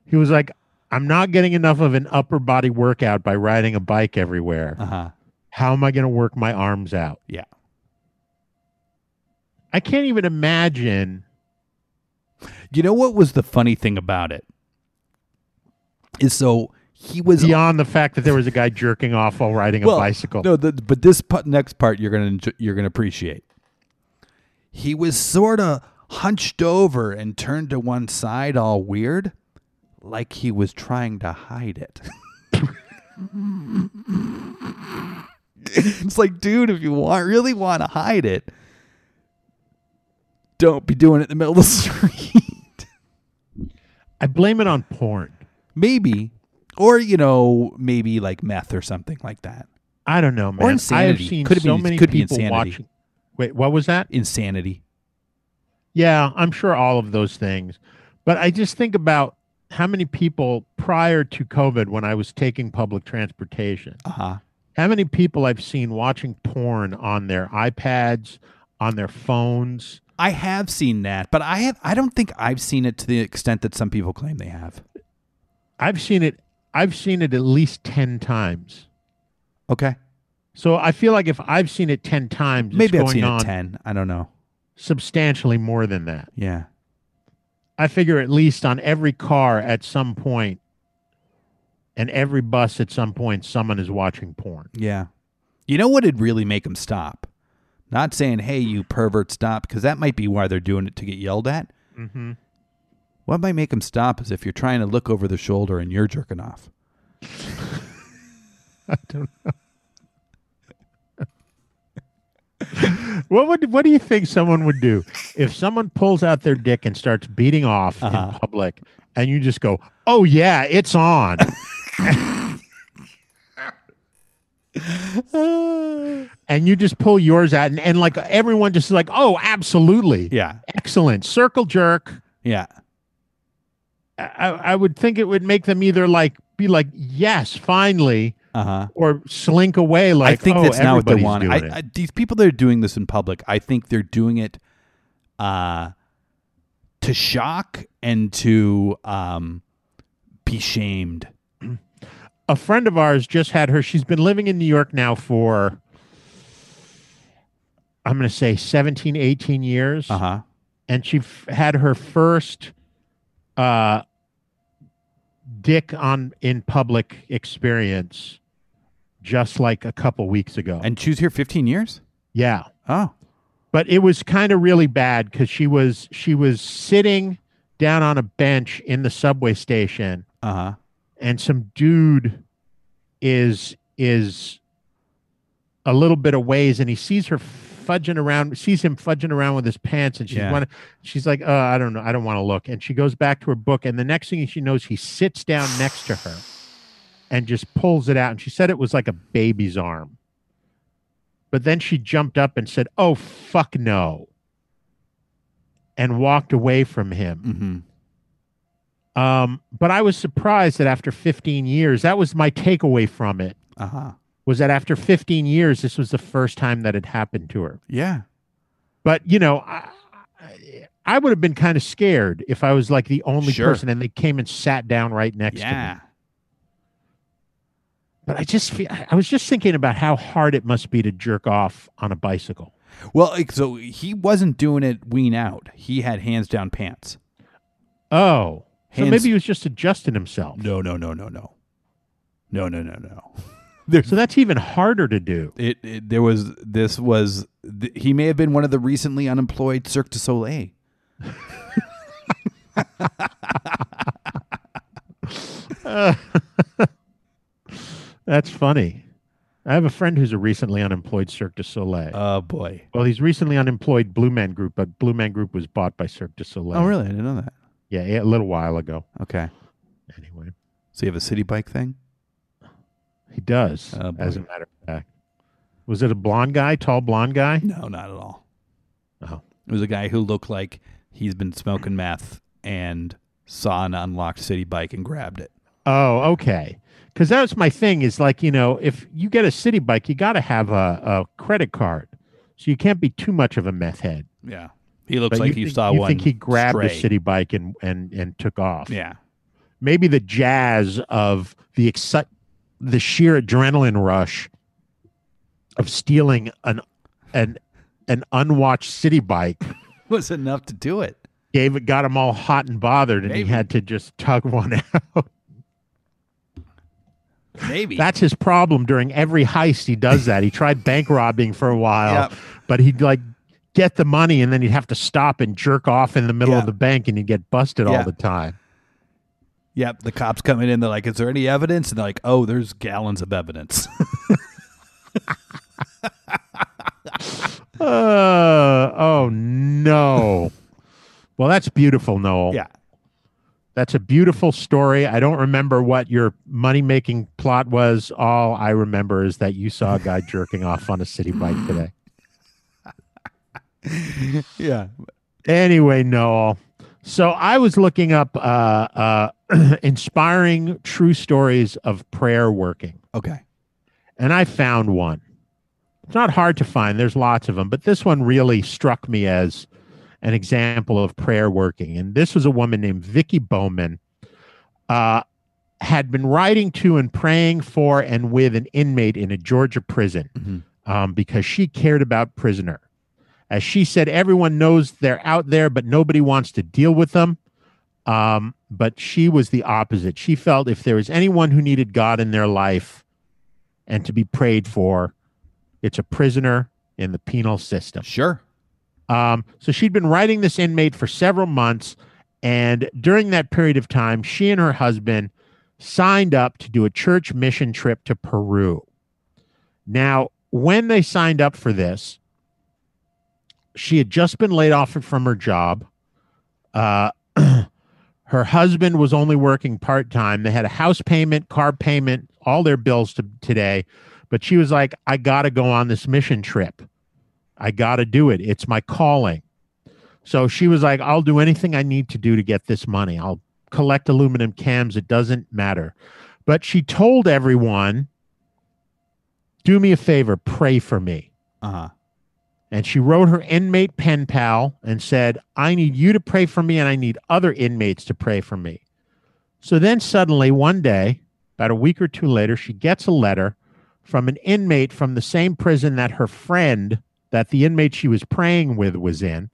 He was like, "I'm not getting enough of an upper body workout by riding a bike everywhere. Uh huh. How am I going to work my arms out?" Yeah. I can't even imagine. You know what was the funny thing about it? Is so he was Beyond the fact that there was a guy jerking off while riding a Well, bicycle. No, the, but this pu- next part you're gonna you're gonna appreciate. He was sort of hunched over and turned to one side, all weird, like he was trying to hide it. it's like, dude, if you want really want to hide it, don't be doing it in the middle of the street. I blame it on porn. maybe, or you know, maybe like meth or something like that. I don't know, man. I have seen Could so be- many could be people insanity. watching. Wait, what was that? Insanity. Yeah, I'm sure all of those things. But I just think about how many people prior to COVID, when I was taking public transportation, Uh huh. how many people I've seen watching porn on their iPads, on their phones. I have seen that, but I have I don't think I've seen it to the extent that some people claim they have. I've seen it. I've seen it at least ten times. Okay. So I feel like if I've seen it ten times, it's Maybe I've going seen it 10. I don't know. substantially more than that. Yeah. I figure at least on every car at some point and every bus at some point, someone is watching porn. Yeah. You know what would really make them stop? Not saying, hey, you pervert, stop, because that might be why they're doing it to get yelled at. Mm-hmm. What might make them stop is if you're trying to look over the shoulder and you're jerking off. I don't know. what would what do you think someone would do if someone pulls out their dick and starts beating off Uh-huh. in public and you just go, "Oh yeah, it's on." and you just pull yours out and, and like everyone just is like, "Oh, absolutely. Yeah. Excellent. Circle jerk." Yeah. I, I would think it would make them either like be like, "Yes, finally," Uh huh. or slink away like, I think "Oh, that's not what they want. I. I, these people that are doing this in public, I think they're doing it uh, to shock and to um, be shamed. A friend of ours just had her she's been living in new york now for i'm going to say 17 18 years Uh huh. and she f- had her first uh dick on in public experience just like a couple weeks ago And choose here 15 years? yeah Oh. but it was kind of really bad because she was she was sitting down on a bench in the subway station Uh huh. And some dude is is a little bit of ways and he sees her fudging around sees him fudging around with his pants and she's Yeah. wanna, she's like uh, i don't know i don't want to look and she goes back to her book and the next thing she knows he sits down next to her and just pulls it out and she said it was like a baby's arm but then she jumped up and said oh fuck no and walked away from him Mm-hmm. Um, but I was surprised that after 15 years, that was my takeaway from it. Uh huh. Was that after 15 years, this was the first time that it happened to her. Yeah. But you know, I, I- would have been kind of scared if I was like the only Sure. person and they came and sat down right next to me. Yeah. But I just feel, I was just thinking about how hard it must be to jerk off on a bicycle. Well, so he wasn't doing it wean out. He had hands down pants. Oh, so maybe he was just adjusting himself. No, no, no, no, no. No, no, no, no. There's So that's even harder to do. it, it there was this was th- he may have been one of the recently unemployed Cirque du Soleil. That's funny. I have a friend who's a recently unemployed Cirque du Soleil. Oh boy. Well, he's recently unemployed Blue Man Group, but Blue Man Group was bought by Cirque du Soleil. Oh really? I didn't know that. Yeah, a little while ago. Okay. Anyway, So you have a city bike thing? he does, uh, Oh, boy. as a matter of fact. Was it a blonde guy, tall blonde guy? No, not at all. Oh. It was a guy who looked like he's been smoking meth and saw an unlocked city bike and grabbed it. Oh, okay. Because that was my thing. Is like you know, if you get a city bike, you got to have a, a credit card, so you can't be too much of a meth head. Yeah. He looks But like you he think, saw you one. think he grabbed stray. city bike and and and took off? Yeah. maybe the jazz of the excite, the sheer adrenaline rush of stealing an an an unwatched city bike Was enough to do it. gave it got him all hot and bothered, and Maybe. he had to just tug one out. Maybe. That's his problem during every heist. He does that. He tried bank robbing for a while, Yep. but he'd like get the money, and then you'd have to stop and jerk off in the middle Yeah. of the bank, and you'd get busted Yeah. all the time. Yep, the cops coming in. They're like, "Is there any evidence?" And they're like, "Oh, there's gallons of evidence." Uh, oh no. well, that's beautiful, Noel. yeah, That's a beautiful story. I don't remember what your money making plot was. All I remember is that you saw a guy jerking off on a city bike today. yeah. Anyway, Noel. So I was looking up uh, uh, inspiring true stories of prayer working, Okay. and I found one. It's not hard to find. There's lots of them, but this one really struck me as an example of prayer working. And this was a woman named Vicky Bowman, uh, had been writing to and praying for and with an inmate in a Georgia prison Mhm. um, because she cared about prisoner. As she said, everyone knows they're out there, but nobody wants to deal with them. Um, but she was the opposite. She felt if there was anyone who needed God in their life and to be prayed for, it's a prisoner in the penal system. Sure. Um, so she'd been writing this inmate for several months. And during that period of time, she and her husband signed up to do a church mission trip to Peru. Now, when they signed up for this, she had just been laid off from her job. Uh, Her husband was only working part time. They had a house payment, car payment, all their bills to today. But she was like, I got to go on this mission trip. I got to do it. It's my calling. So she was like, I'll do anything I need to do to get this money. I'll collect aluminum cans. It doesn't matter. But she told everyone, do me a favor, pray for me. Uh huh. And she wrote her inmate pen pal and said, I need you to pray for me and I need other inmates to pray for me. So then suddenly, one day, about a week or two later, she gets a letter from an inmate from the same prison that her friend, that the inmate she was praying with, was in.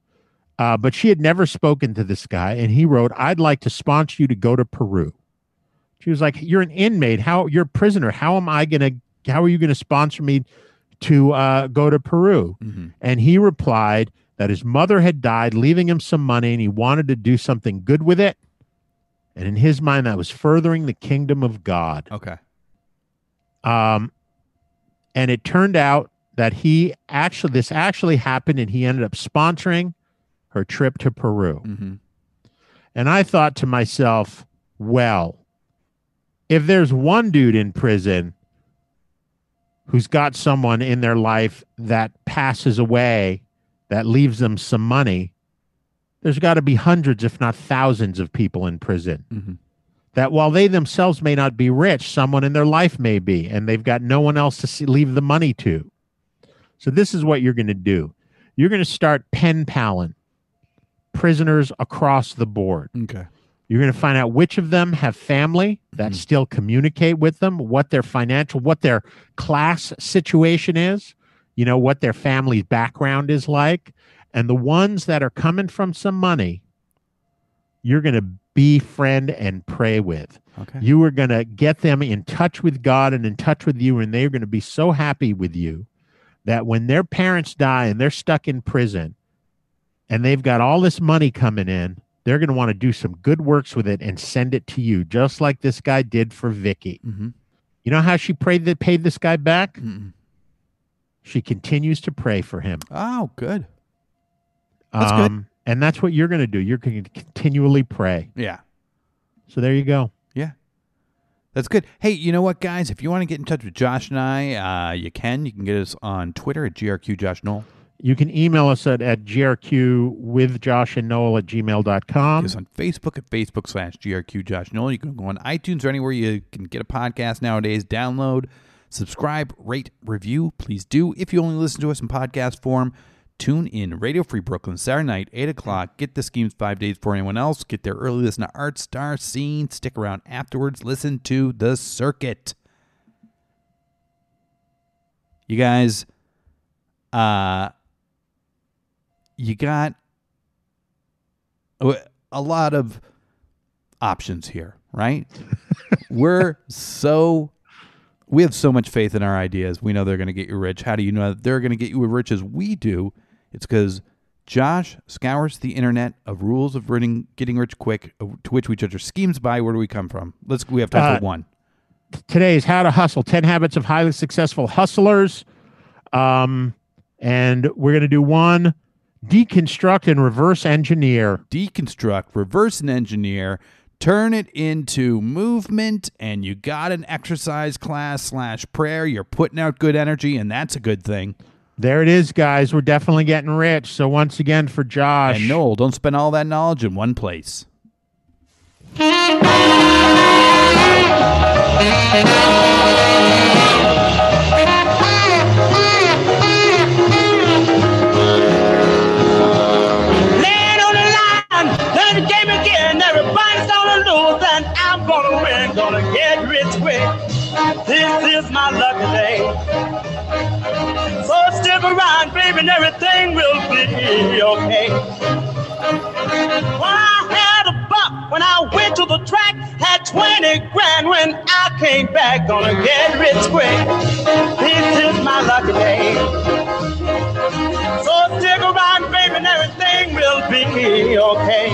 Uh, but she had never spoken to this guy. And he wrote, I'd like to sponsor you to go to Peru. She was like, You're an inmate. How you're a prisoner. How am I to, how are you to sponsor me to uh, go to Peru? And he replied that his mother had died, leaving him some money, and he wanted to do something good with it. And in his mind, that was furthering the kingdom of God. Okay. Um, and it turned out that he actually, this actually happened, and he ended up sponsoring her trip to Peru. Mm-hmm. And I thought to myself, well, if there's one dude in prison who's got someone in their life that passes away that leaves them some money, there's got to be hundreds, if not thousands, of people in prison. Mhm. That while they themselves may not be rich, someone in their life may be, and they've got no one else to see, leave the money to. So, this is what you're going to do you're going to start pen paling prisoners across the board. Okay. You're going to find out which of them have family that mm-hmm. still communicate with them, what their financial, what their class situation is, you know, what their family's background is like. And the ones that are coming from some money, you're going to befriend and pray with. Okay. You are going to get them in touch with God and in touch with you, and they're going to be so happy with you that when their parents die and they're stuck in prison and they've got all this money coming in, they're going to want to do some good works with it and send it to you, just like this guy did for Vicky. Mm-hmm. You know how she prayed that paid this guy back? Mm-mm. She continues to pray for him. Oh, good. That's good. Um, And that's what you're going to do. You're going to continually pray. Yeah. So there you go. Yeah. That's good. Hey, you know what, guys? If you want to get in touch with Josh and I, uh, you can. You can get us on Twitter at GRQ Josh Noel. You can email us at, at grq with Josh and Noel at gmail.com. Us on Facebook at Facebook slash GRQ Josh Noel. You can go on iTunes or anywhere you can get a podcast nowadays. Download, subscribe, rate, review. Please do. If you only listen to us in podcast form, tune in. Radio Free Brooklyn, Saturday night, 8 o'clock. Get the schemes five days before anyone else. Get there early. Listen to Art Star Scene. Stick around afterwards. Listen to The Circuit. You guys, uh, you got a lot of options here, right? We're so we have so much faith in our ideas. We know they're going to get you rich. How do you know that they're going to get you as rich as we do? It's because Josh scours the internet of rules of running, getting rich quick, uh, to which we judge our schemes by. Where do we come from? Let's. We have time Uh, for one. Today's How to Hustle 10 Habits of Highly Successful Hustlers. Um, and we're going to do one deconstruct and reverse engineer. Deconstruct, reverse and engineer, turn it into movement, and you got an exercise class slash prayer. You're putting out good energy, and that's a good thing. There it is, guys. We're definitely getting rich. So, once again, for Josh. And Noel, don't spend all that knowledge in one place. learn the game again. Everybody's gonna lose, and I'm gonna win. Gonna get rich quick. This is my lucky day. So stick around, baby, and everything will be okay. When I had when I went to the track. Had 20 grand when I came back. Gonna get rich quick. This is my lucky day. So stick around, baby, and everything will be okay.